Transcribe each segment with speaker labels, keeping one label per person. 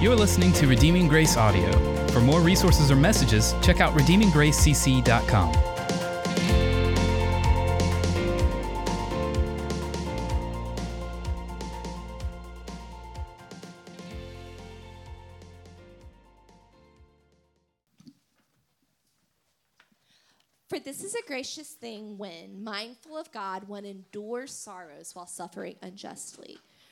Speaker 1: You're listening to Redeeming Grace Audio. For more resources or messages, check out redeeminggracecc.com.
Speaker 2: For this is a gracious thing when, mindful of God, one endures sorrows while suffering unjustly.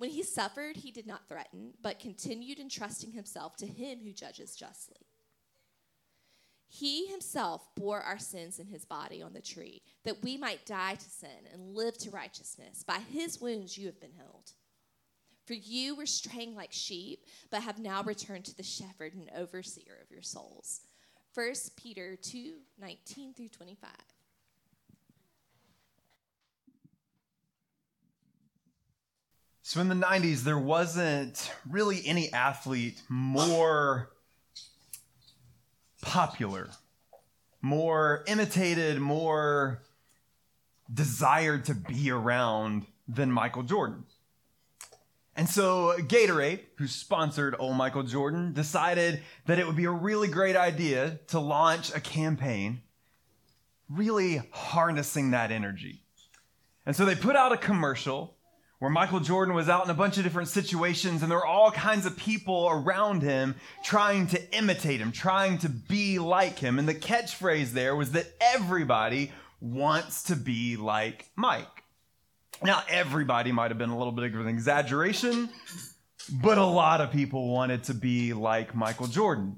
Speaker 2: When he suffered, he did not threaten, but continued entrusting himself to him who judges justly. He himself bore our sins in his body on the tree, that we might die to sin and live to righteousness. By his wounds you have been healed. For you were straying like sheep, but have now returned to the shepherd and overseer of your souls. 1 Peter 2 19 through 25.
Speaker 3: So in the 90s, there wasn't really any athlete more popular, more imitated, more desired to be around than Michael Jordan. And so Gatorade, who sponsored old Michael Jordan, decided that it would be a really great idea to launch a campaign really harnessing that energy. And so they put out a commercial where Michael Jordan was out in a bunch of different situations and there were all kinds of people around him trying to imitate him, trying to be like him. And the catchphrase there was that everybody wants to be like Mike. Now, everybody might have been a little bit of an exaggeration, but a lot of people wanted to be like Michael Jordan.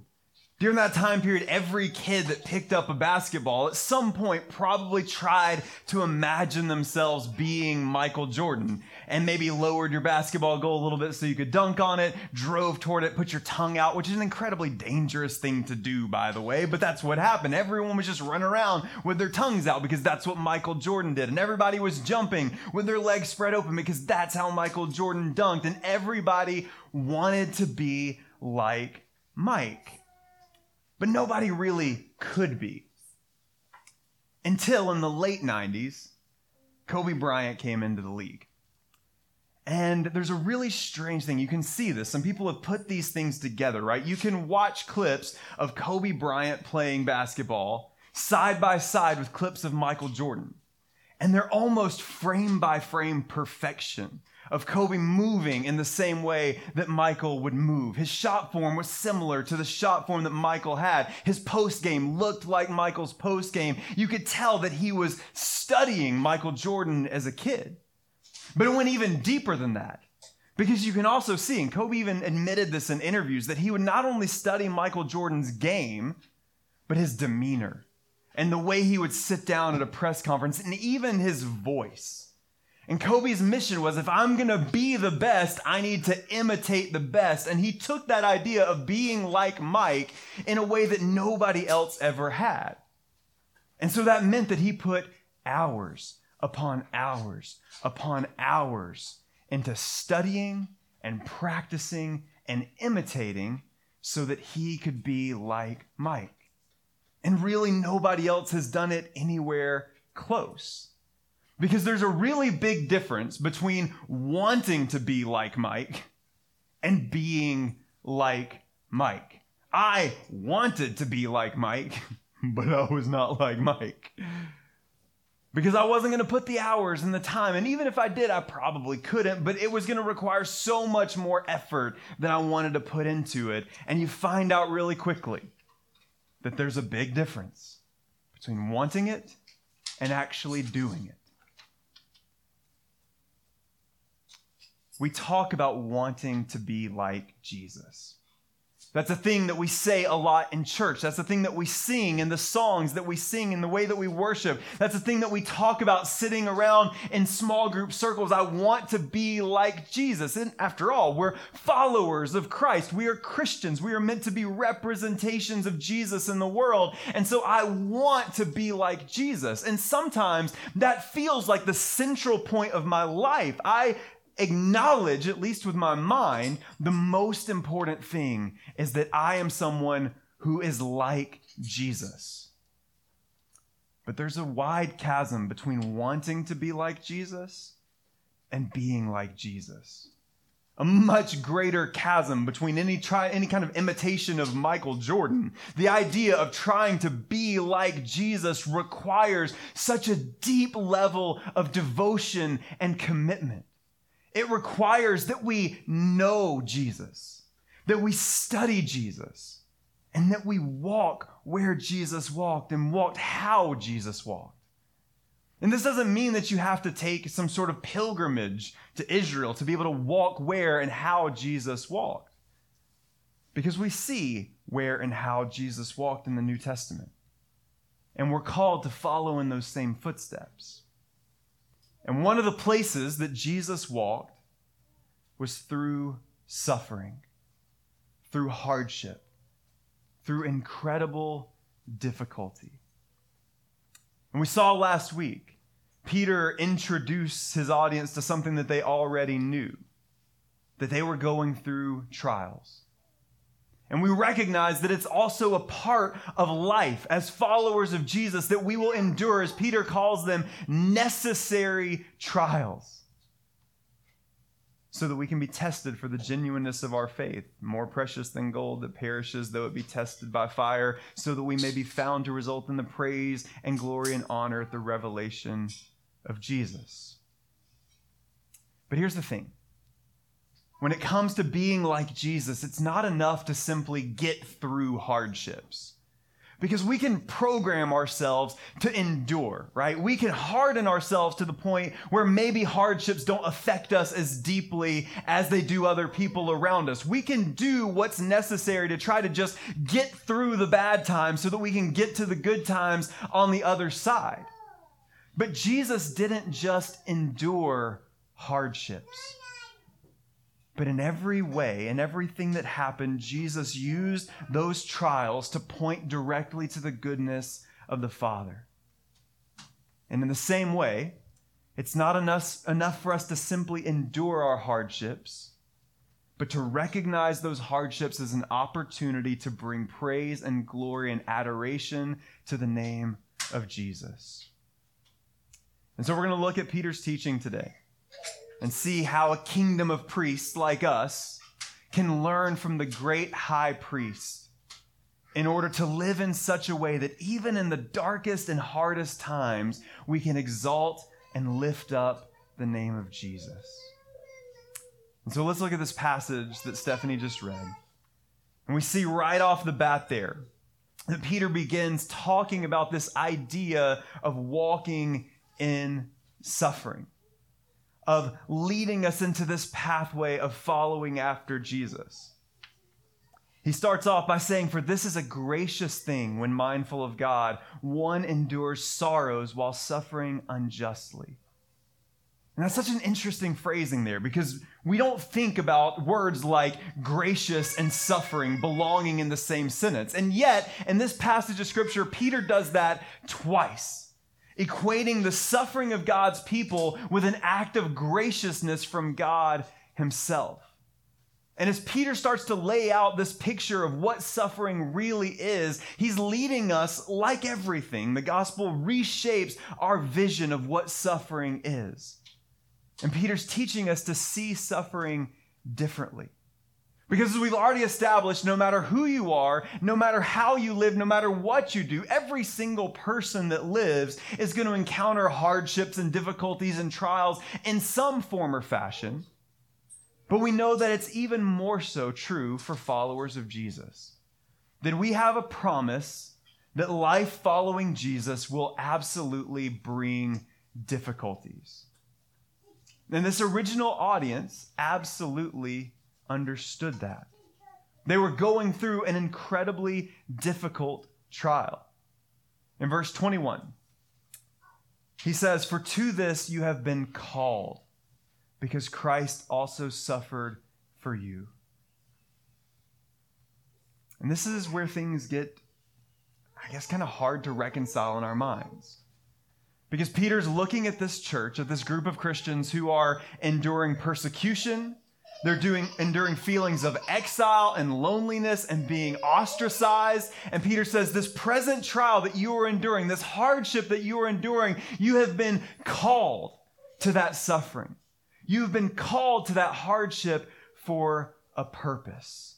Speaker 3: During that time period, every kid that picked up a basketball at some point probably tried to imagine themselves being Michael Jordan and maybe lowered your basketball goal a little bit so you could dunk on it, drove toward it, put your tongue out, which is an incredibly dangerous thing to do, by the way, but that's what happened. Everyone was just running around with their tongues out because that's what Michael Jordan did. And everybody was jumping with their legs spread open because that's how Michael Jordan dunked. And everybody wanted to be like Mike but nobody really could be. Until in the late 90s, Kobe Bryant came into the league. And there's a really strange thing. You can see this. Some people have put these things together, right? You can watch clips of Kobe Bryant playing basketball side by side with clips of Michael Jordan. And they're almost frame by frame perfection of Kobe moving in the same way that Michael would move. His shot form was similar to the shot form that Michael had. His post game looked like Michael's post game. You could tell that he was studying Michael Jordan as a kid. But it went even deeper than that. Because you can also see, and Kobe even admitted this in interviews, that he would not only study Michael Jordan's game, but his demeanor and the way he would sit down at a press conference and even his voice. And Kobe's mission was if I'm going to be the best, I need to imitate the best. And he took that idea of being like Mike in a way that nobody else ever had. And so that meant that he put hours upon hours upon hours into studying and practicing and imitating so that he could be like Mike. And really, nobody else has done it anywhere close. Because there's a really big difference between wanting to be like Mike and being like Mike. I wanted to be like Mike, but I was not like Mike. Because I wasn't going to put the hours and the time. And even if I did, I probably couldn't, but it was going to require so much more effort than I wanted to put into it. And you find out really quickly that there's a big difference between wanting it and actually doing it. We talk about wanting to be like Jesus. That's a thing that we say a lot in church. That's a thing that we sing in the songs that we sing in the way that we worship. That's a thing that we talk about sitting around in small group circles. I want to be like Jesus. And after all, we're followers of Christ. We are Christians. We are meant to be representations of Jesus in the world. And so I want to be like Jesus. And sometimes that feels like the central point of my life. I acknowledge, at least with my mind, the most important thing is that I am someone who is like Jesus. But there's a wide chasm between wanting to be like Jesus and being like Jesus. A much greater chasm between any try any kind of imitation of Michael Jordan. The idea of trying to be like Jesus requires such a deep level of devotion and commitment. It requires that we know Jesus, that we study Jesus, and that we walk where Jesus walked and walked how Jesus walked. And this doesn't mean that you have to take some sort of pilgrimage to Israel to be able to walk where and how Jesus walked. Because we see where and how Jesus walked in the New Testament. And we're called to follow in those same footsteps. And one of the places that Jesus walked was through suffering, through hardship, through incredible difficulty. And we saw last week, Peter introduced his audience to something that they already knew that they were going through trials. And we recognize that it's also a part of life as followers of Jesus that we will endure, as Peter calls them, necessary trials so that we can be tested for the genuineness of our faith, more precious than gold that perishes, though it be tested by fire, so that we may be found to result in the praise and glory and honor at the revelation of Jesus. But here's the thing when it comes to being like Jesus, it's not enough to simply get through hardships because we can program ourselves to endure, right? We can harden ourselves to the point where maybe hardships don't affect us as deeply as they do other people around us. We can do what's necessary to try to just get through the bad times so that we can get to the good times on the other side. But Jesus didn't just endure hardships. But in every way, in everything that happened, Jesus used those trials to point directly to the goodness of the Father. And in the same way, it's not enough, enough for us to simply endure our hardships, but to recognize those hardships as an opportunity to bring praise and glory and adoration to the name of Jesus. And so we're going to look at Peter's teaching today and see how a kingdom of priests like us can learn from the great high priest in order to live in such a way that even in the darkest and hardest times, we can exalt and lift up the name of Jesus. And so let's look at this passage that Stephanie just read. And we see right off the bat there that Peter begins talking about this idea of walking in suffering of leading us into this pathway of following after Jesus. He starts off by saying, For this is a gracious thing when mindful of God, one endures sorrows while suffering unjustly. And that's such an interesting phrasing there because we don't think about words like gracious and suffering belonging in the same sentence. And yet, in this passage of scripture, Peter does that twice equating the suffering of God's people with an act of graciousness from God Himself. And as Peter starts to lay out this picture of what suffering really is, he's leading us, like everything, the gospel reshapes our vision of what suffering is. And Peter's teaching us to see suffering differently. Because as we've already established, no matter who you are, no matter how you live, no matter what you do, every single person that lives is going to encounter hardships and difficulties and trials in some form or fashion. But we know that it's even more so true for followers of Jesus. That we have a promise that life following Jesus will absolutely bring difficulties. And this original audience absolutely understood that. They were going through an incredibly difficult trial. In verse 21, he says, For to this you have been called, because Christ also suffered for you. And this is where things get, I guess, kind of hard to reconcile in our minds. Because Peter's looking at this church, at this group of Christians who are enduring persecution, they're doing, enduring feelings of exile and loneliness and being ostracized. And Peter says, This present trial that you are enduring, this hardship that you are enduring, you have been called to that suffering. You've been called to that hardship for a purpose.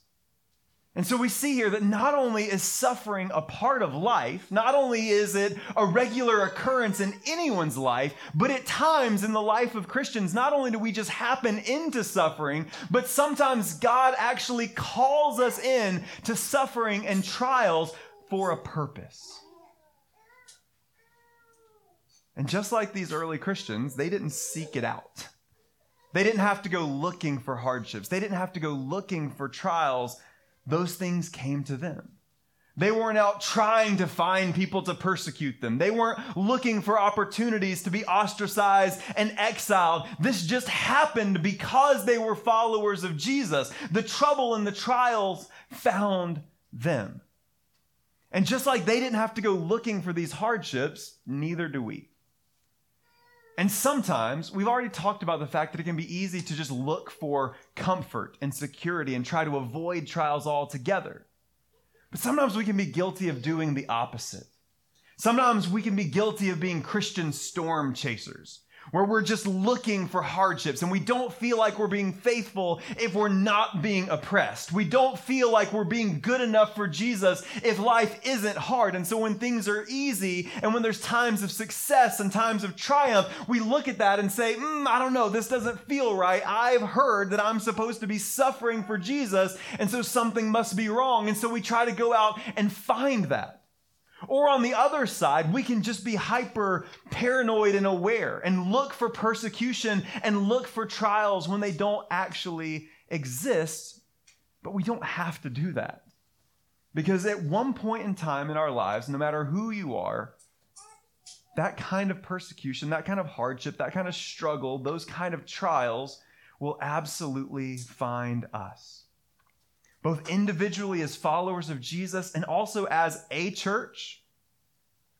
Speaker 3: And so we see here that not only is suffering a part of life, not only is it a regular occurrence in anyone's life, but at times in the life of Christians, not only do we just happen into suffering, but sometimes God actually calls us in to suffering and trials for a purpose. And just like these early Christians, they didn't seek it out. They didn't have to go looking for hardships. They didn't have to go looking for trials those things came to them. They weren't out trying to find people to persecute them. They weren't looking for opportunities to be ostracized and exiled. This just happened because they were followers of Jesus. The trouble and the trials found them. And just like they didn't have to go looking for these hardships, neither do we. And sometimes we've already talked about the fact that it can be easy to just look for comfort and security and try to avoid trials altogether. But sometimes we can be guilty of doing the opposite. Sometimes we can be guilty of being Christian storm chasers where we're just looking for hardships and we don't feel like we're being faithful if we're not being oppressed. We don't feel like we're being good enough for Jesus if life isn't hard. And so when things are easy and when there's times of success and times of triumph, we look at that and say, mm, I don't know, this doesn't feel right. I've heard that I'm supposed to be suffering for Jesus, and so something must be wrong. And so we try to go out and find that. Or on the other side, we can just be hyper paranoid and aware and look for persecution and look for trials when they don't actually exist. But we don't have to do that. Because at one point in time in our lives, no matter who you are, that kind of persecution, that kind of hardship, that kind of struggle, those kind of trials will absolutely find us both individually as followers of Jesus and also as a church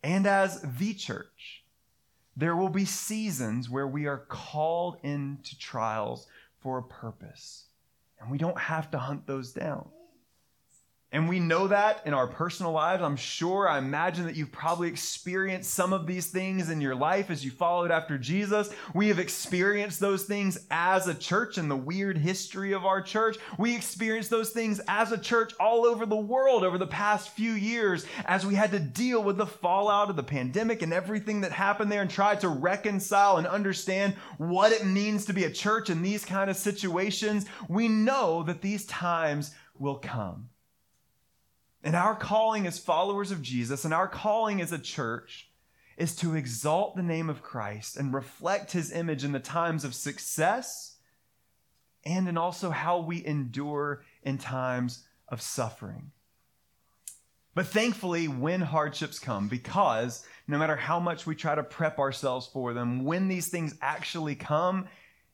Speaker 3: and as the church. There will be seasons where we are called into trials for a purpose, and we don't have to hunt those down. And we know that in our personal lives. I'm sure, I imagine that you've probably experienced some of these things in your life as you followed after Jesus. We have experienced those things as a church in the weird history of our church. We experienced those things as a church all over the world over the past few years as we had to deal with the fallout of the pandemic and everything that happened there and tried to reconcile and understand what it means to be a church in these kind of situations. We know that these times will come. And our calling as followers of Jesus and our calling as a church is to exalt the name of Christ and reflect his image in the times of success and in also how we endure in times of suffering. But thankfully, when hardships come, because no matter how much we try to prep ourselves for them, when these things actually come,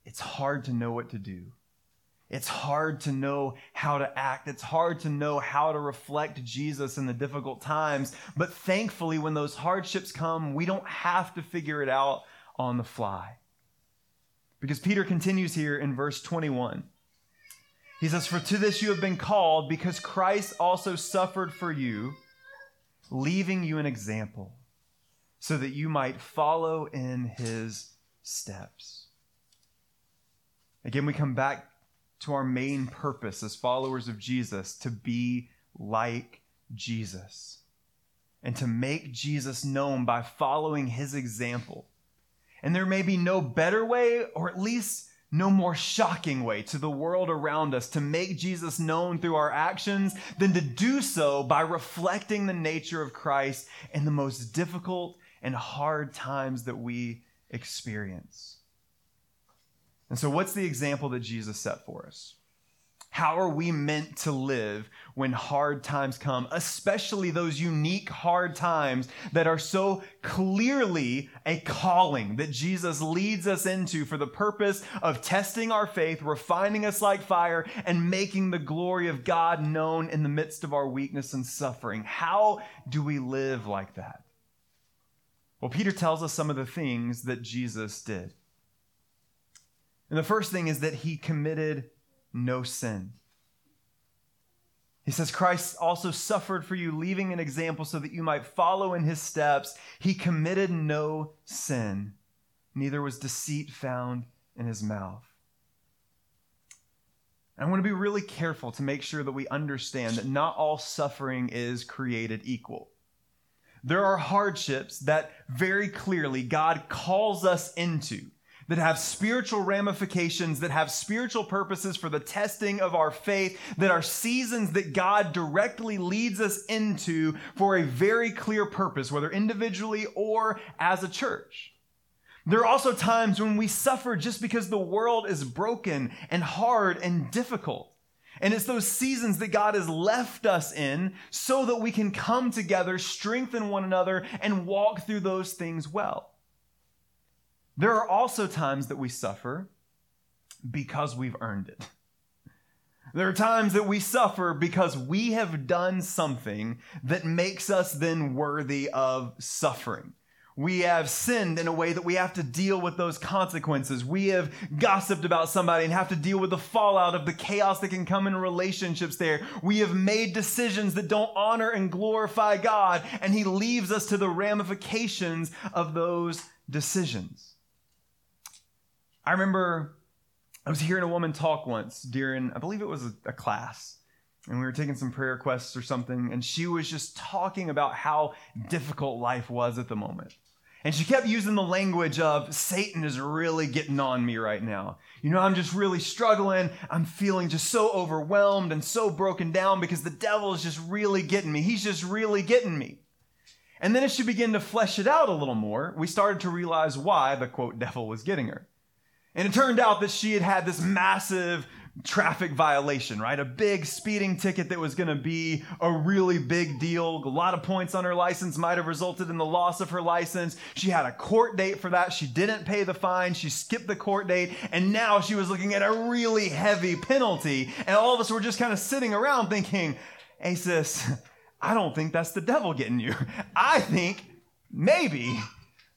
Speaker 3: it's hard to know what to do. It's hard to know how to act. It's hard to know how to reflect Jesus in the difficult times. But thankfully, when those hardships come, we don't have to figure it out on the fly. Because Peter continues here in verse 21. He says, For to this you have been called, because Christ also suffered for you, leaving you an example, so that you might follow in his steps. Again, we come back to our main purpose as followers of Jesus to be like Jesus and to make Jesus known by following his example. And there may be no better way, or at least no more shocking way to the world around us to make Jesus known through our actions than to do so by reflecting the nature of Christ in the most difficult and hard times that we experience. And so, what's the example that Jesus set for us? How are we meant to live when hard times come, especially those unique hard times that are so clearly a calling that Jesus leads us into for the purpose of testing our faith, refining us like fire, and making the glory of God known in the midst of our weakness and suffering? How do we live like that? Well, Peter tells us some of the things that Jesus did. And the first thing is that he committed no sin. He says, Christ also suffered for you, leaving an example so that you might follow in his steps. He committed no sin, neither was deceit found in his mouth. I want to be really careful to make sure that we understand that not all suffering is created equal. There are hardships that very clearly God calls us into that have spiritual ramifications, that have spiritual purposes for the testing of our faith, that are seasons that God directly leads us into for a very clear purpose, whether individually or as a church. There are also times when we suffer just because the world is broken and hard and difficult. And it's those seasons that God has left us in so that we can come together, strengthen one another, and walk through those things well. There are also times that we suffer because we've earned it. There are times that we suffer because we have done something that makes us then worthy of suffering. We have sinned in a way that we have to deal with those consequences. We have gossiped about somebody and have to deal with the fallout of the chaos that can come in relationships there. We have made decisions that don't honor and glorify God, and He leaves us to the ramifications of those decisions. I remember I was hearing a woman talk once during, I believe it was a, a class, and we were taking some prayer requests or something, and she was just talking about how difficult life was at the moment. And she kept using the language of Satan is really getting on me right now. You know, I'm just really struggling. I'm feeling just so overwhelmed and so broken down because the devil is just really getting me. He's just really getting me. And then as she began to flesh it out a little more, we started to realize why the quote devil was getting her. And it turned out that she had had this massive traffic violation, right? A big speeding ticket that was going to be a really big deal. A lot of points on her license might have resulted in the loss of her license. She had a court date for that. She didn't pay the fine. She skipped the court date. And now she was looking at a really heavy penalty. And all of us were just kind of sitting around thinking, hey, sis, I don't think that's the devil getting you. I think maybe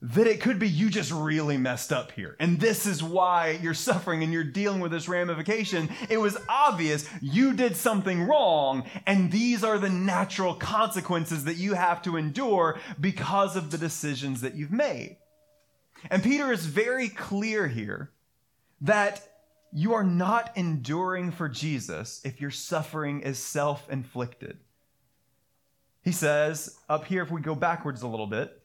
Speaker 3: that it could be you just really messed up here. And this is why you're suffering and you're dealing with this ramification. It was obvious you did something wrong, and these are the natural consequences that you have to endure because of the decisions that you've made. And Peter is very clear here that you are not enduring for Jesus if your suffering is self inflicted. He says up here, if we go backwards a little bit,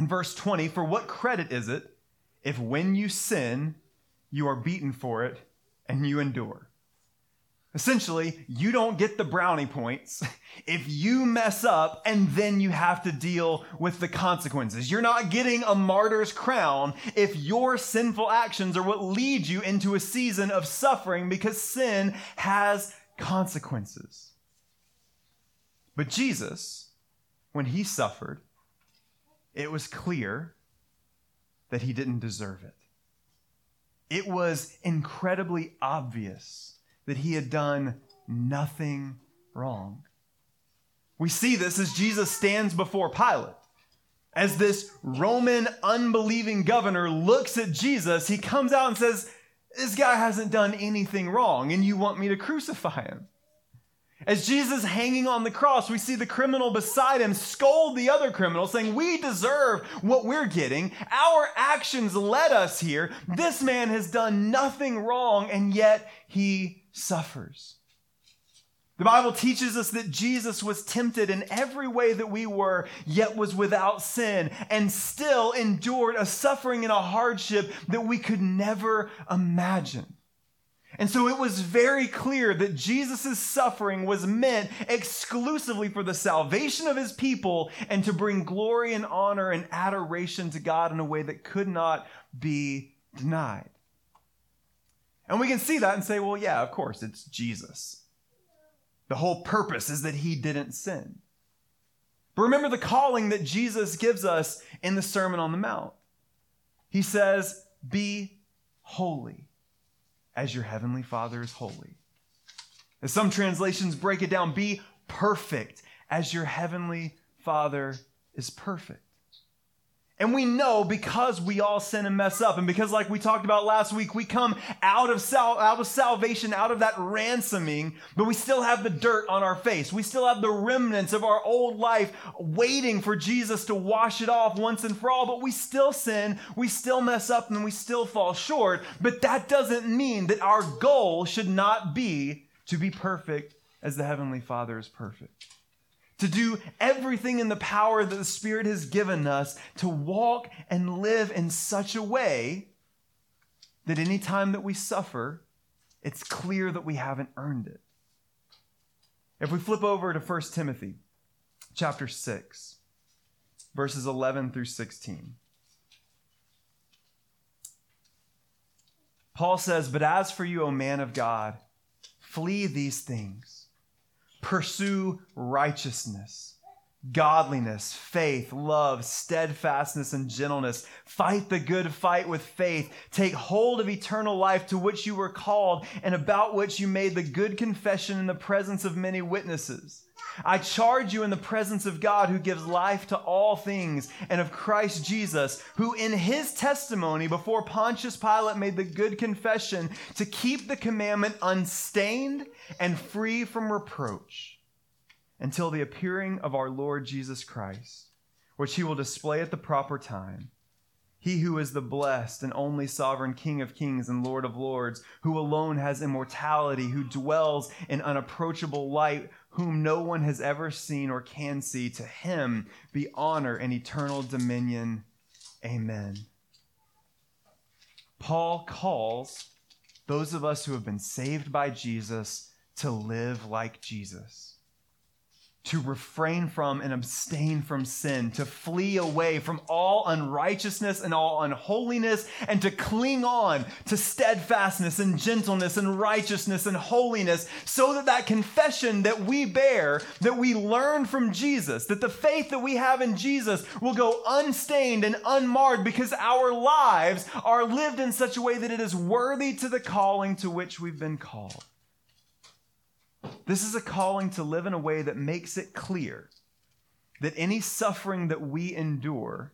Speaker 3: in verse 20, for what credit is it if when you sin, you are beaten for it and you endure? Essentially, you don't get the brownie points if you mess up and then you have to deal with the consequences. You're not getting a martyr's crown if your sinful actions are what lead you into a season of suffering because sin has consequences. But Jesus, when he suffered, it was clear that he didn't deserve it. It was incredibly obvious that he had done nothing wrong. We see this as Jesus stands before Pilate. As this Roman unbelieving governor looks at Jesus, he comes out and says, This guy hasn't done anything wrong, and you want me to crucify him. As Jesus hanging on the cross, we see the criminal beside him scold the other criminal, saying, We deserve what we're getting. Our actions led us here. This man has done nothing wrong, and yet he suffers. The Bible teaches us that Jesus was tempted in every way that we were, yet was without sin, and still endured a suffering and a hardship that we could never imagine. And so it was very clear that Jesus' suffering was meant exclusively for the salvation of his people and to bring glory and honor and adoration to God in a way that could not be denied. And we can see that and say, well, yeah, of course, it's Jesus. The whole purpose is that he didn't sin. But remember the calling that Jesus gives us in the Sermon on the Mount. He says, Be holy as your heavenly Father is holy. As some translations break it down, be perfect as your heavenly Father is perfect. And we know because we all sin and mess up, and because, like we talked about last week, we come out of, sal- out of salvation, out of that ransoming, but we still have the dirt on our face. We still have the remnants of our old life waiting for Jesus to wash it off once and for all, but we still sin, we still mess up, and we still fall short. But that doesn't mean that our goal should not be to be perfect as the Heavenly Father is perfect to do everything in the power that the Spirit has given us to walk and live in such a way that any time that we suffer, it's clear that we haven't earned it. If we flip over to 1 Timothy chapter 6, verses 11 through 16. Paul says, But as for you, O man of God, flee these things Pursue righteousness, godliness, faith, love, steadfastness, and gentleness. Fight the good fight with faith. Take hold of eternal life to which you were called and about which you made the good confession in the presence of many witnesses. I charge you in the presence of God who gives life to all things and of Christ Jesus, who in his testimony before Pontius Pilate made the good confession to keep the commandment unstained and free from reproach until the appearing of our Lord Jesus Christ, which he will display at the proper time. He who is the blessed and only sovereign King of kings and Lord of lords, who alone has immortality, who dwells in unapproachable light, whom no one has ever seen or can see, to him be honor and eternal dominion. Amen. Paul calls those of us who have been saved by Jesus to live like Jesus to refrain from and abstain from sin, to flee away from all unrighteousness and all unholiness, and to cling on to steadfastness and gentleness and righteousness and holiness, so that that confession that we bear, that we learn from Jesus, that the faith that we have in Jesus will go unstained and unmarred because our lives are lived in such a way that it is worthy to the calling to which we've been called. This is a calling to live in a way that makes it clear that any suffering that we endure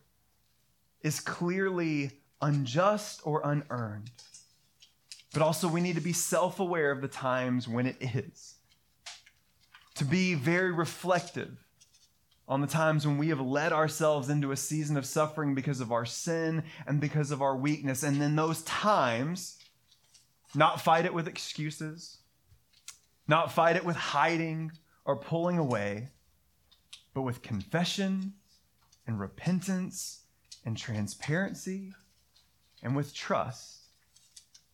Speaker 3: is clearly unjust or unearned. But also, we need to be self aware of the times when it is. To be very reflective on the times when we have led ourselves into a season of suffering because of our sin and because of our weakness. And then those times, not fight it with excuses, not fight it with hiding or pulling away, but with confession and repentance and transparency and with trust,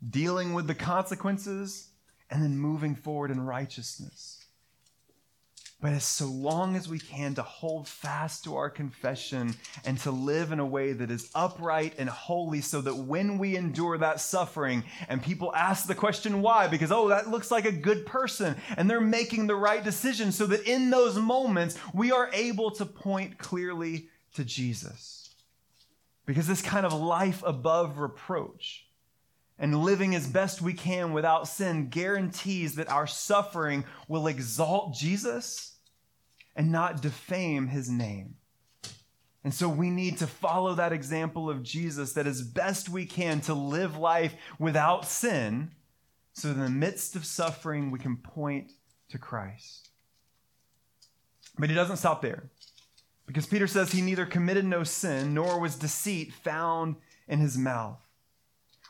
Speaker 3: dealing with the consequences and then moving forward in righteousness but as so long as we can to hold fast to our confession and to live in a way that is upright and holy so that when we endure that suffering and people ask the question why? Because oh that looks like a good person and they're making the right decision. So that in those moments we are able to point clearly to Jesus. Because this kind of life above reproach and living as best we can without sin guarantees that our suffering will exalt Jesus and not defame his name. And so we need to follow that example of Jesus that as best we can to live life without sin, so in the midst of suffering, we can point to Christ. But he doesn't stop there. Because Peter says he neither committed no sin, nor was deceit found in his mouth.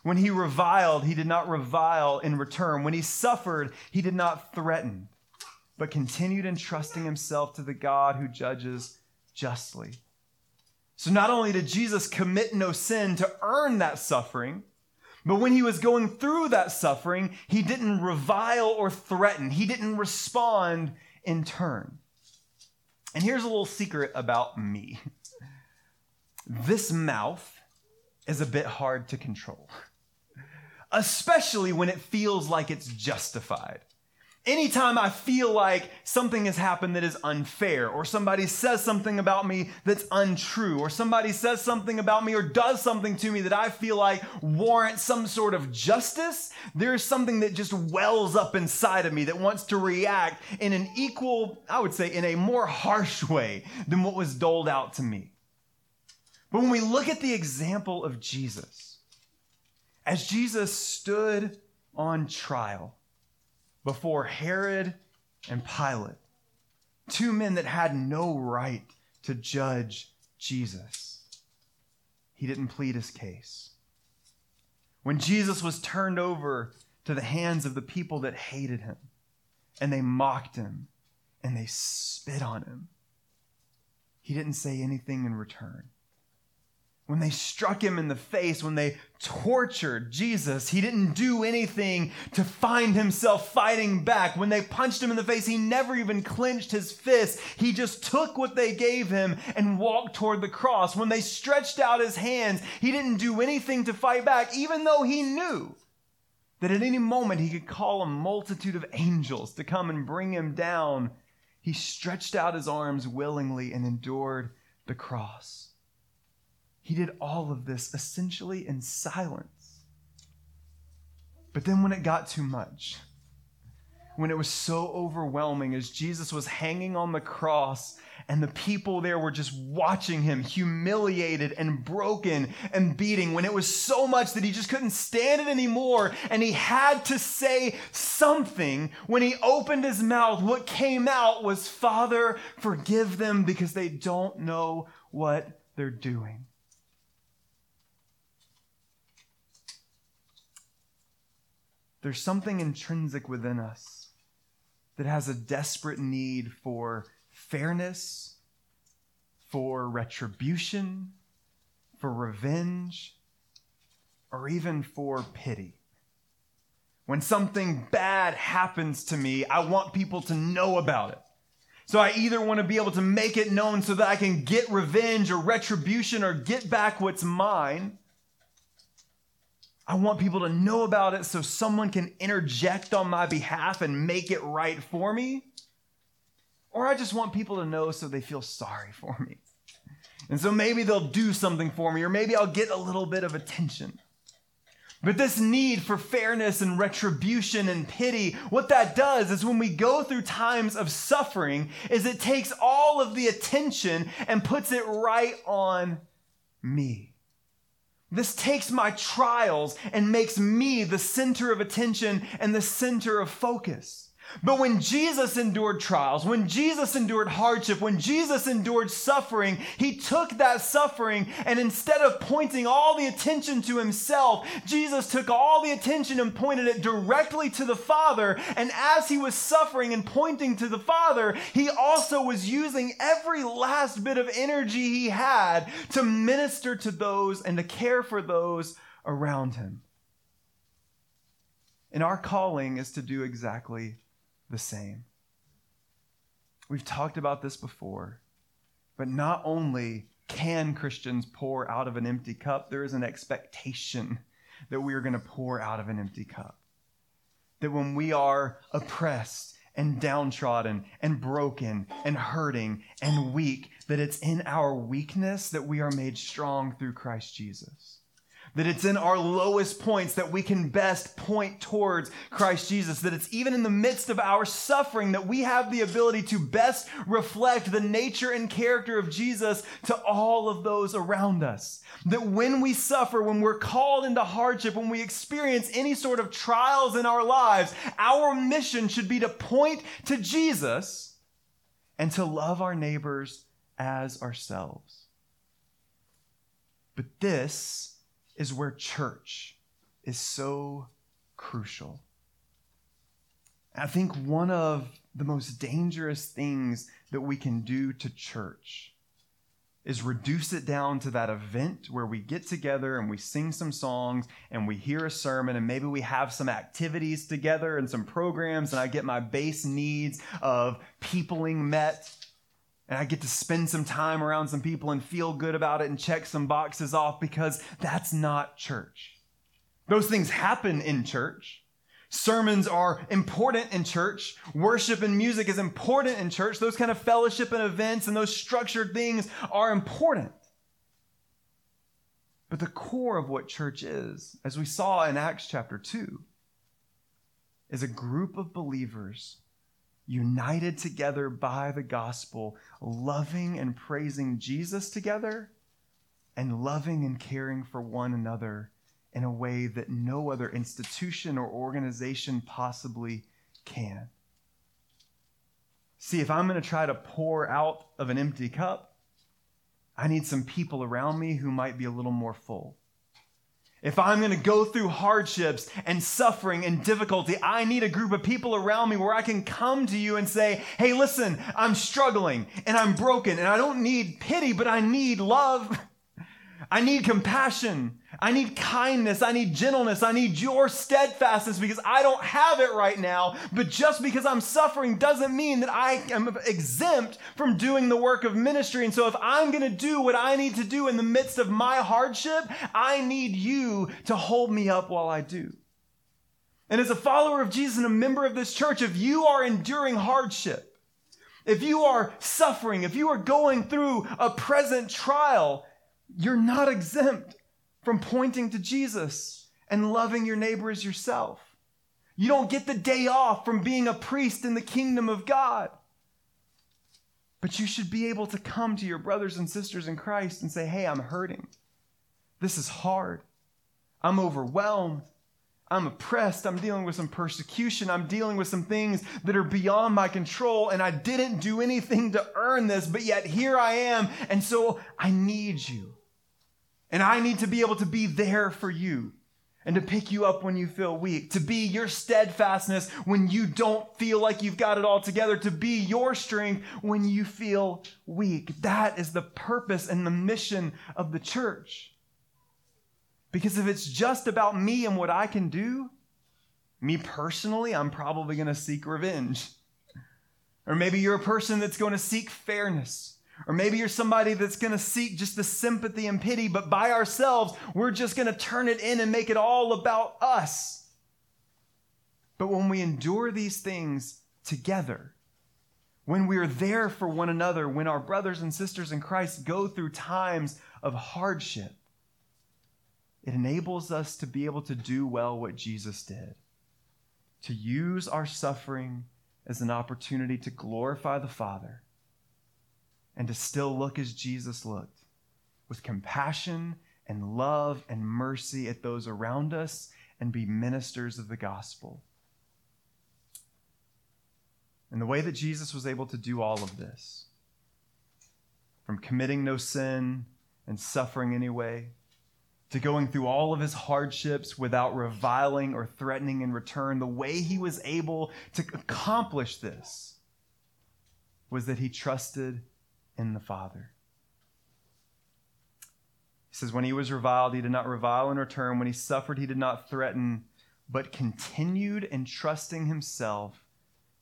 Speaker 3: When he reviled, he did not revile in return. When he suffered, he did not threaten but continued entrusting himself to the God who judges justly. So not only did Jesus commit no sin to earn that suffering, but when he was going through that suffering, he didn't revile or threaten. He didn't respond in turn. And here's a little secret about me this mouth is a bit hard to control. especially when it feels like it's justified. Anytime I feel like something has happened that is unfair, or somebody says something about me that's untrue, or somebody says something about me or does something to me that I feel like warrants some sort of justice, there's something that just wells up inside of me that wants to react in an equal, I would say, in a more harsh way than what was doled out to me. But when we look at the example of Jesus, as Jesus stood on trial, before Herod and Pilate, two men that had no right to judge Jesus. He didn't plead his case. When Jesus was turned over to the hands of the people that hated him, and they mocked him, and they spit on him, he didn't say anything in return when they struck him in the face, when they tortured Jesus, he didn't do anything to find himself fighting back. When they punched him in the face, he never even clenched his fist. He just took what they gave him and walked toward the cross. When they stretched out his hands, he didn't do anything to fight back, even though he knew that at any moment he could call a multitude of angels to come and bring him down. He stretched out his arms willingly and endured the cross. He did all of this essentially in silence. But then when it got too much, when it was so overwhelming as Jesus was hanging on the cross and the people there were just watching him humiliated and broken and beating, when it was so much that he just couldn't stand it anymore and he had to say something, when he opened his mouth, what came out was, Father, forgive them because they don't know what they're doing. There's something intrinsic within us that has a desperate need for fairness, for retribution, for revenge, or even for pity. When something bad happens to me, I want people to know about it. So I either want to be able to make it known so that I can get revenge or retribution or get back what's mine, I want people to know about it so someone can interject on my behalf and make it right for me. Or I just want people to know so they feel sorry for me. And so maybe they'll do something for me, or maybe I'll get a little bit of attention. But this need for fairness and retribution and pity, what that does is when we go through times of suffering, is it takes all of the attention and puts it right on me. This takes my trials and makes me the center of attention and the center of focus. But when Jesus endured trials, when Jesus endured hardship, when Jesus endured suffering, he took that suffering and instead of pointing all the attention to himself, Jesus took all the attention and pointed it directly to the Father. And as he was suffering and pointing to the Father, he also was using every last bit of energy he had to minister to those and to care for those around him. And our calling is to do exactly the same. We've talked about this before, but not only can Christians pour out of an empty cup, there is an expectation that we are going to pour out of an empty cup. That when we are oppressed and downtrodden and broken and hurting and weak, that it's in our weakness that we are made strong through Christ Jesus that it's in our lowest points that we can best point towards Christ Jesus, that it's even in the midst of our suffering that we have the ability to best reflect the nature and character of Jesus to all of those around us. That when we suffer, when we're called into hardship, when we experience any sort of trials in our lives, our mission should be to point to Jesus and to love our neighbors as ourselves. But this is where church is so crucial. I think one of the most dangerous things that we can do to church is reduce it down to that event where we get together and we sing some songs and we hear a sermon and maybe we have some activities together and some programs and I get my base needs of peopling met and I get to spend some time around some people and feel good about it and check some boxes off because that's not church. Those things happen in church. Sermons are important in church. Worship and music is important in church. Those kind of fellowship and events and those structured things are important. But the core of what church is, as we saw in Acts chapter 2, is a group of believers united together by the gospel, loving and praising Jesus together, and loving and caring for one another in a way that no other institution or organization possibly can. See, if I'm going to try to pour out of an empty cup, I need some people around me who might be a little more full. If I'm going to go through hardships and suffering and difficulty, I need a group of people around me where I can come to you and say, Hey, listen, I'm struggling and I'm broken and I don't need pity, but I need love. I need compassion. I need kindness. I need gentleness. I need your steadfastness because I don't have it right now. But just because I'm suffering doesn't mean that I am exempt from doing the work of ministry. And so if I'm going to do what I need to do in the midst of my hardship, I need you to hold me up while I do. And as a follower of Jesus and a member of this church, if you are enduring hardship, if you are suffering, if you are going through a present trial, you're not exempt from pointing to Jesus and loving your neighbor as yourself. You don't get the day off from being a priest in the kingdom of God. But you should be able to come to your brothers and sisters in Christ and say, Hey, I'm hurting. This is hard. I'm overwhelmed. I'm oppressed. I'm dealing with some persecution. I'm dealing with some things that are beyond my control, and I didn't do anything to earn this, but yet here I am. And so I need you. And I need to be able to be there for you and to pick you up when you feel weak, to be your steadfastness when you don't feel like you've got it all together, to be your strength when you feel weak. That is the purpose and the mission of the church. Because if it's just about me and what I can do, me personally, I'm probably going to seek revenge. Or maybe you're a person that's going to seek fairness. Or maybe you're somebody that's going to seek just the sympathy and pity, but by ourselves, we're just going to turn it in and make it all about us. But when we endure these things together, when we're there for one another, when our brothers and sisters in Christ go through times of hardship, it enables us to be able to do well what Jesus did to use our suffering as an opportunity to glorify the Father and to still look as Jesus looked with compassion and love and mercy at those around us and be ministers of the gospel. And the way that Jesus was able to do all of this, from committing no sin and suffering anyway, to going through all of his hardships without reviling or threatening in return, the way he was able to accomplish this was that he trusted in the Father. He says, When he was reviled, he did not revile in return. When he suffered, he did not threaten, but continued entrusting himself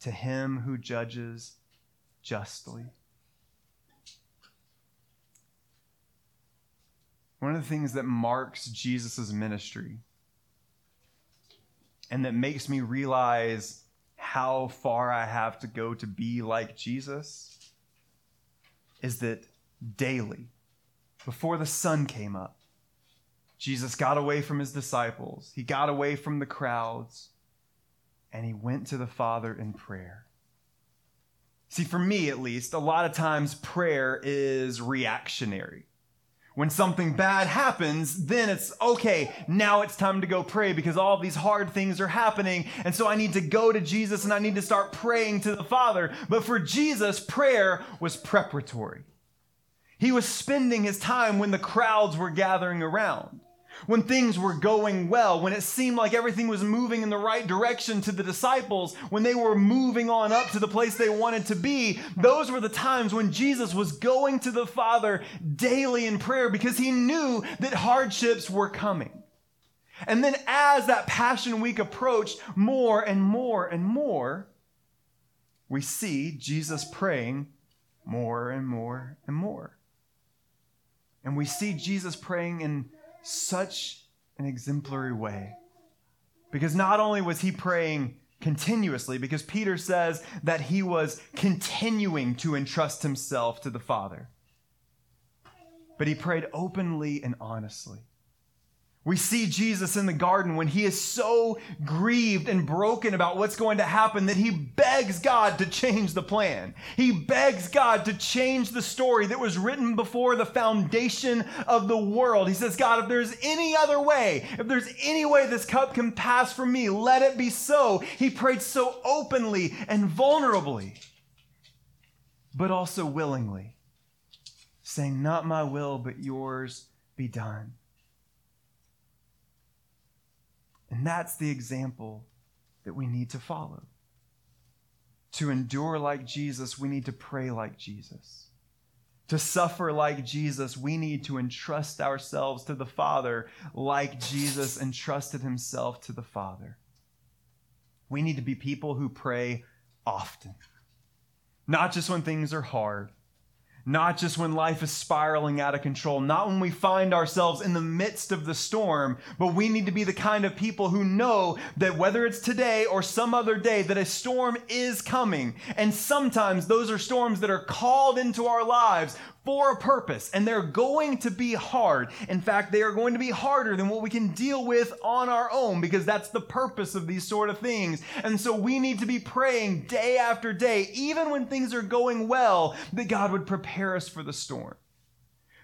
Speaker 3: to him who judges justly. One of the things that marks Jesus' ministry and that makes me realize how far I have to go to be like Jesus is that daily, before the sun came up, Jesus got away from his disciples, he got away from the crowds, and he went to the Father in prayer. See, for me at least, a lot of times prayer is reactionary. When something bad happens, then it's okay, now it's time to go pray because all these hard things are happening. And so I need to go to Jesus and I need to start praying to the Father. But for Jesus, prayer was preparatory. He was spending his time when the crowds were gathering around when things were going well, when it seemed like everything was moving in the right direction to the disciples, when they were moving on up to the place they wanted to be, those were the times when Jesus was going to the Father daily in prayer because he knew that hardships were coming. And then as that Passion Week approached more and more and more, we see Jesus praying more and more and more. And we see Jesus praying in such an exemplary way. Because not only was he praying continuously, because Peter says that he was continuing to entrust himself to the Father, but he prayed openly and honestly. We see Jesus in the garden when he is so grieved and broken about what's going to happen that he begs God to change the plan. He begs God to change the story that was written before the foundation of the world. He says, God, if there's any other way, if there's any way this cup can pass from me, let it be so. He prayed so openly and vulnerably, but also willingly, saying, Not my will, but yours be done. And that's the example that we need to follow. To endure like Jesus, we need to pray like Jesus. To suffer like Jesus, we need to entrust ourselves to the Father like Jesus entrusted himself to the Father. We need to be people who pray often, not just when things are hard, not just when life is spiraling out of control, not when we find ourselves in the midst of the storm, but we need to be the kind of people who know that whether it's today or some other day, that a storm is coming. And sometimes those are storms that are called into our lives for a purpose, and they're going to be hard. In fact, they are going to be harder than what we can deal with on our own because that's the purpose of these sort of things. And so we need to be praying day after day, even when things are going well, that God would prepare us for the storm,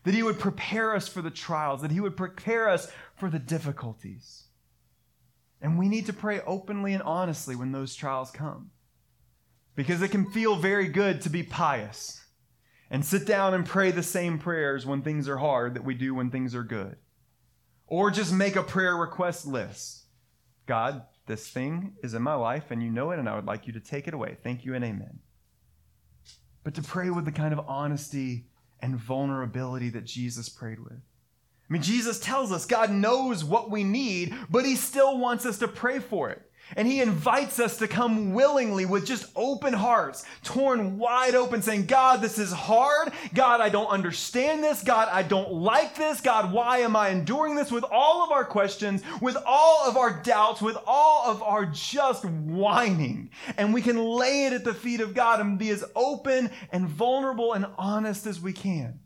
Speaker 3: that He would prepare us for the trials, that He would prepare us for the difficulties. And we need to pray openly and honestly when those trials come because it can feel very good to be pious and sit down and pray the same prayers when things are hard that we do when things are good. Or just make a prayer request list. God, this thing is in my life and you know it, and I would like you to take it away. Thank you and amen. But to pray with the kind of honesty and vulnerability that Jesus prayed with. I mean, Jesus tells us God knows what we need, but he still wants us to pray for it. And he invites us to come willingly with just open hearts, torn wide open, saying, God, this is hard. God, I don't understand this. God, I don't like this. God, why am I enduring this? With all of our questions, with all of our doubts, with all of our just whining. And we can lay it at the feet of God and be as open and vulnerable and honest as we can.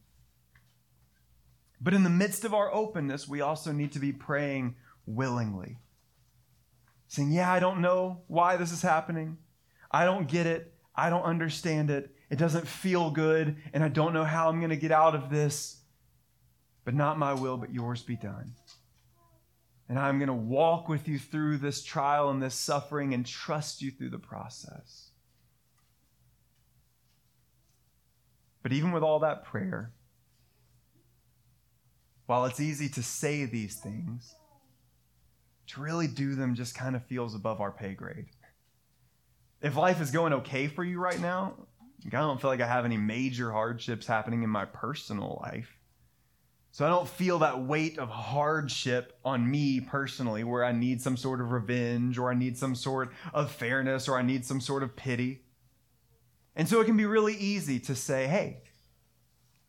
Speaker 3: But in the midst of our openness, we also need to be praying willingly saying, Yeah, I don't know why this is happening. I don't get it. I don't understand it. It doesn't feel good, and I don't know how I'm going to get out of this. But not my will, but yours be done. And I'm going to walk with you through this trial and this suffering and trust you through the process. But even with all that prayer, while it's easy to say these things, to really do them just kind of feels above our pay grade. If life is going okay for you right now, I don't feel like I have any major hardships happening in my personal life. So I don't feel that weight of hardship on me personally where I need some sort of revenge or I need some sort of fairness or I need some sort of pity. And so it can be really easy to say, hey,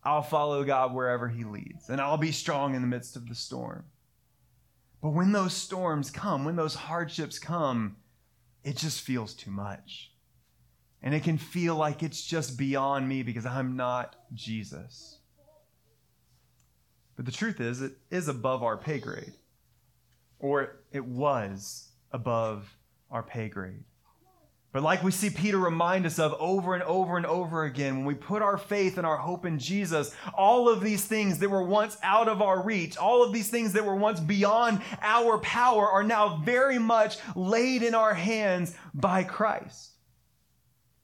Speaker 3: I'll follow God wherever He leads and I'll be strong in the midst of the storm. But when those storms come, when those hardships come, it just feels too much. And it can feel like it's just beyond me because I'm not Jesus. But the truth is, it is above our pay grade, or it was above our pay grade. But like we see Peter remind us of over and over and over again, when we put our faith and our hope in Jesus, all of these things that were once out of our reach, all of these things that were once beyond our power are now very much laid in our hands by Christ.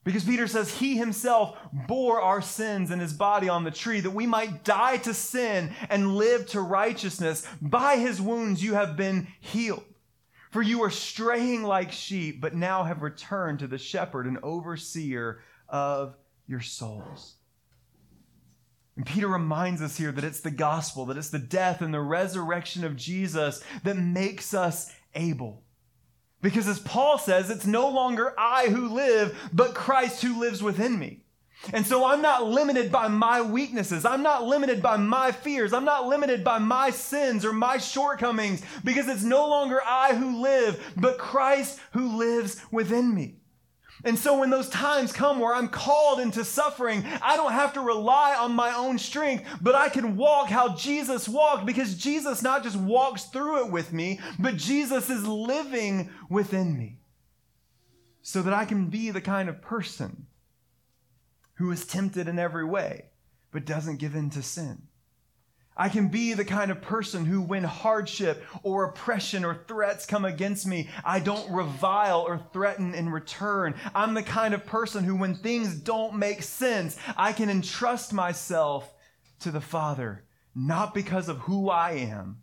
Speaker 3: Because Peter says he himself bore our sins in his body on the tree that we might die to sin and live to righteousness. By his wounds you have been healed. For you are straying like sheep, but now have returned to the shepherd and overseer of your souls. And Peter reminds us here that it's the gospel, that it's the death and the resurrection of Jesus that makes us able. Because as Paul says, it's no longer I who live, but Christ who lives within me. And so I'm not limited by my weaknesses. I'm not limited by my fears. I'm not limited by my sins or my shortcomings because it's no longer I who live, but Christ who lives within me. And so when those times come where I'm called into suffering, I don't have to rely on my own strength, but I can walk how Jesus walked because Jesus not just walks through it with me, but Jesus is living within me so that I can be the kind of person who is tempted in every way, but doesn't give in to sin. I can be the kind of person who, when hardship or oppression or threats come against me, I don't revile or threaten in return. I'm the kind of person who, when things don't make sense, I can entrust myself to the Father, not because of who I am,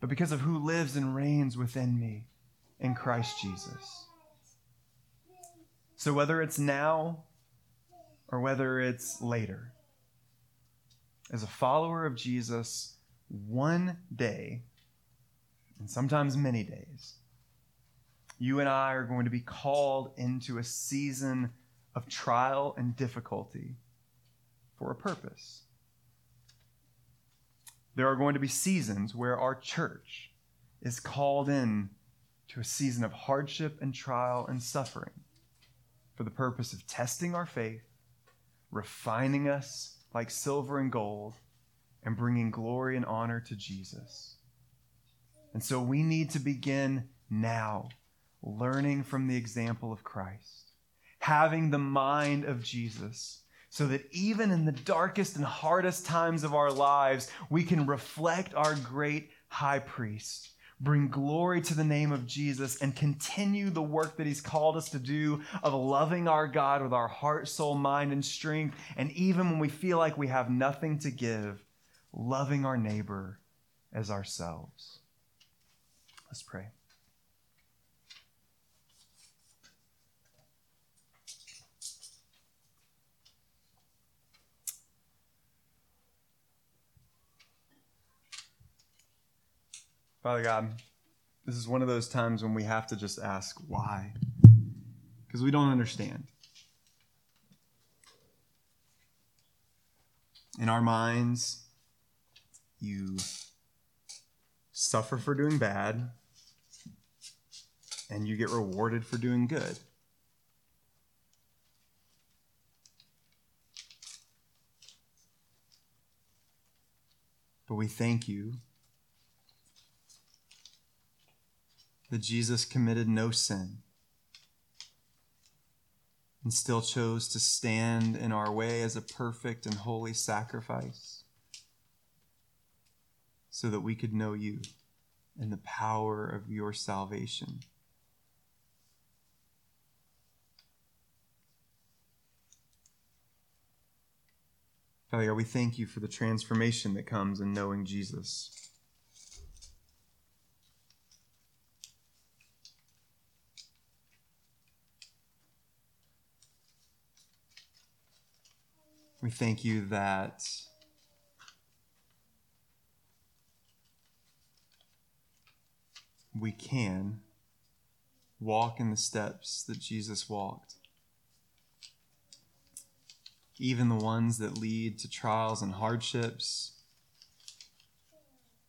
Speaker 3: but because of who lives and reigns within me in Christ Jesus. So, whether it's now or whether it's later, as a follower of Jesus, one day, and sometimes many days, you and I are going to be called into a season of trial and difficulty for a purpose. There are going to be seasons where our church is called in to a season of hardship and trial and suffering for the purpose of testing our faith, refining us like silver and gold, and bringing glory and honor to Jesus. And so we need to begin now learning from the example of Christ, having the mind of Jesus, so that even in the darkest and hardest times of our lives, we can reflect our great high priest bring glory to the name of Jesus, and continue the work that He's called us to do of loving our God with our heart, soul, mind, and strength. And even when we feel like we have nothing to give, loving our neighbor as ourselves. Let's pray. Father God, this is one of those times when we have to just ask why. Because we don't understand. In our minds, you suffer for doing bad, and you get rewarded for doing good. But we thank you that Jesus committed no sin and still chose to stand in our way as a perfect and holy sacrifice so that we could know you and the power of your salvation. Father we thank you for the transformation that comes in knowing Jesus. We thank you that we can walk in the steps that Jesus walked, even the ones that lead to trials and hardships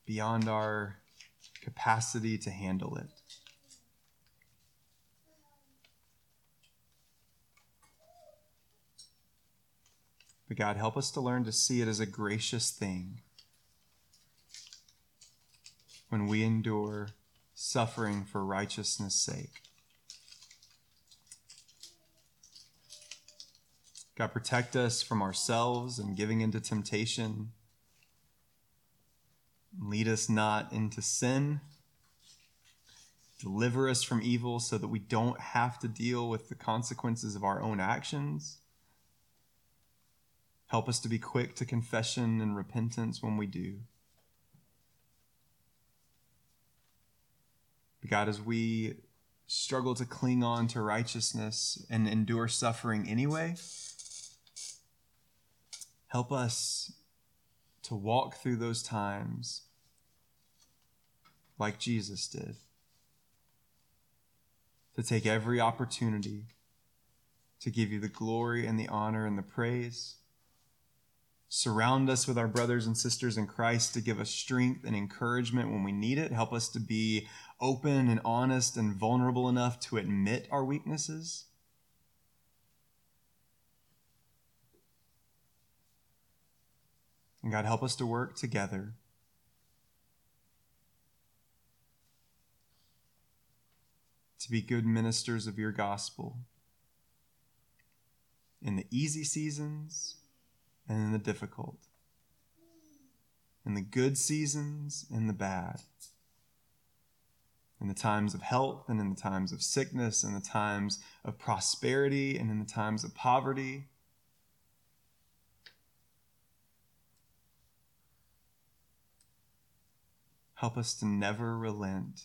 Speaker 3: beyond our capacity to handle it. But God, help us to learn to see it as a gracious thing when we endure suffering for righteousness' sake. God, protect us from ourselves and giving into temptation. Lead us not into sin. Deliver us from evil so that we don't have to deal with the consequences of our own actions. Help us to be quick to confession and repentance when we do. But God, as we struggle to cling on to righteousness and endure suffering anyway, help us to walk through those times like Jesus did. To take every opportunity to give you the glory and the honor and the praise. Surround us with our brothers and sisters in Christ to give us strength and encouragement when we need it. Help us to be open and honest and vulnerable enough to admit our weaknesses. And God, help us to work together. To be good ministers of your gospel in the easy seasons and in the difficult, in the good seasons and the bad, in the times of health and in the times of sickness, in the times of prosperity and in the times of poverty. Help us to never relent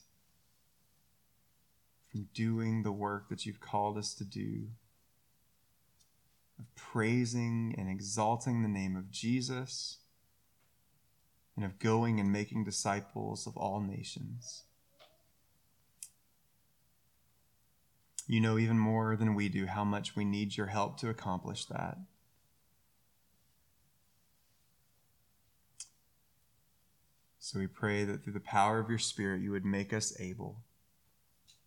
Speaker 3: from doing the work that you've called us to do of praising and exalting the name of Jesus, and of going and making disciples of all nations. You know even more than we do how much we need your help to accomplish that. So we pray that through the power of your Spirit, you would make us able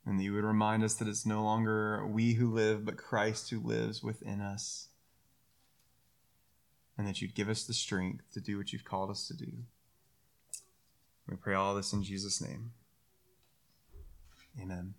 Speaker 3: and that you would remind us that it's no longer we who live, but Christ who lives within us. And that you'd give us the strength to do what you've called us to do. We pray all this in Jesus' name. Amen.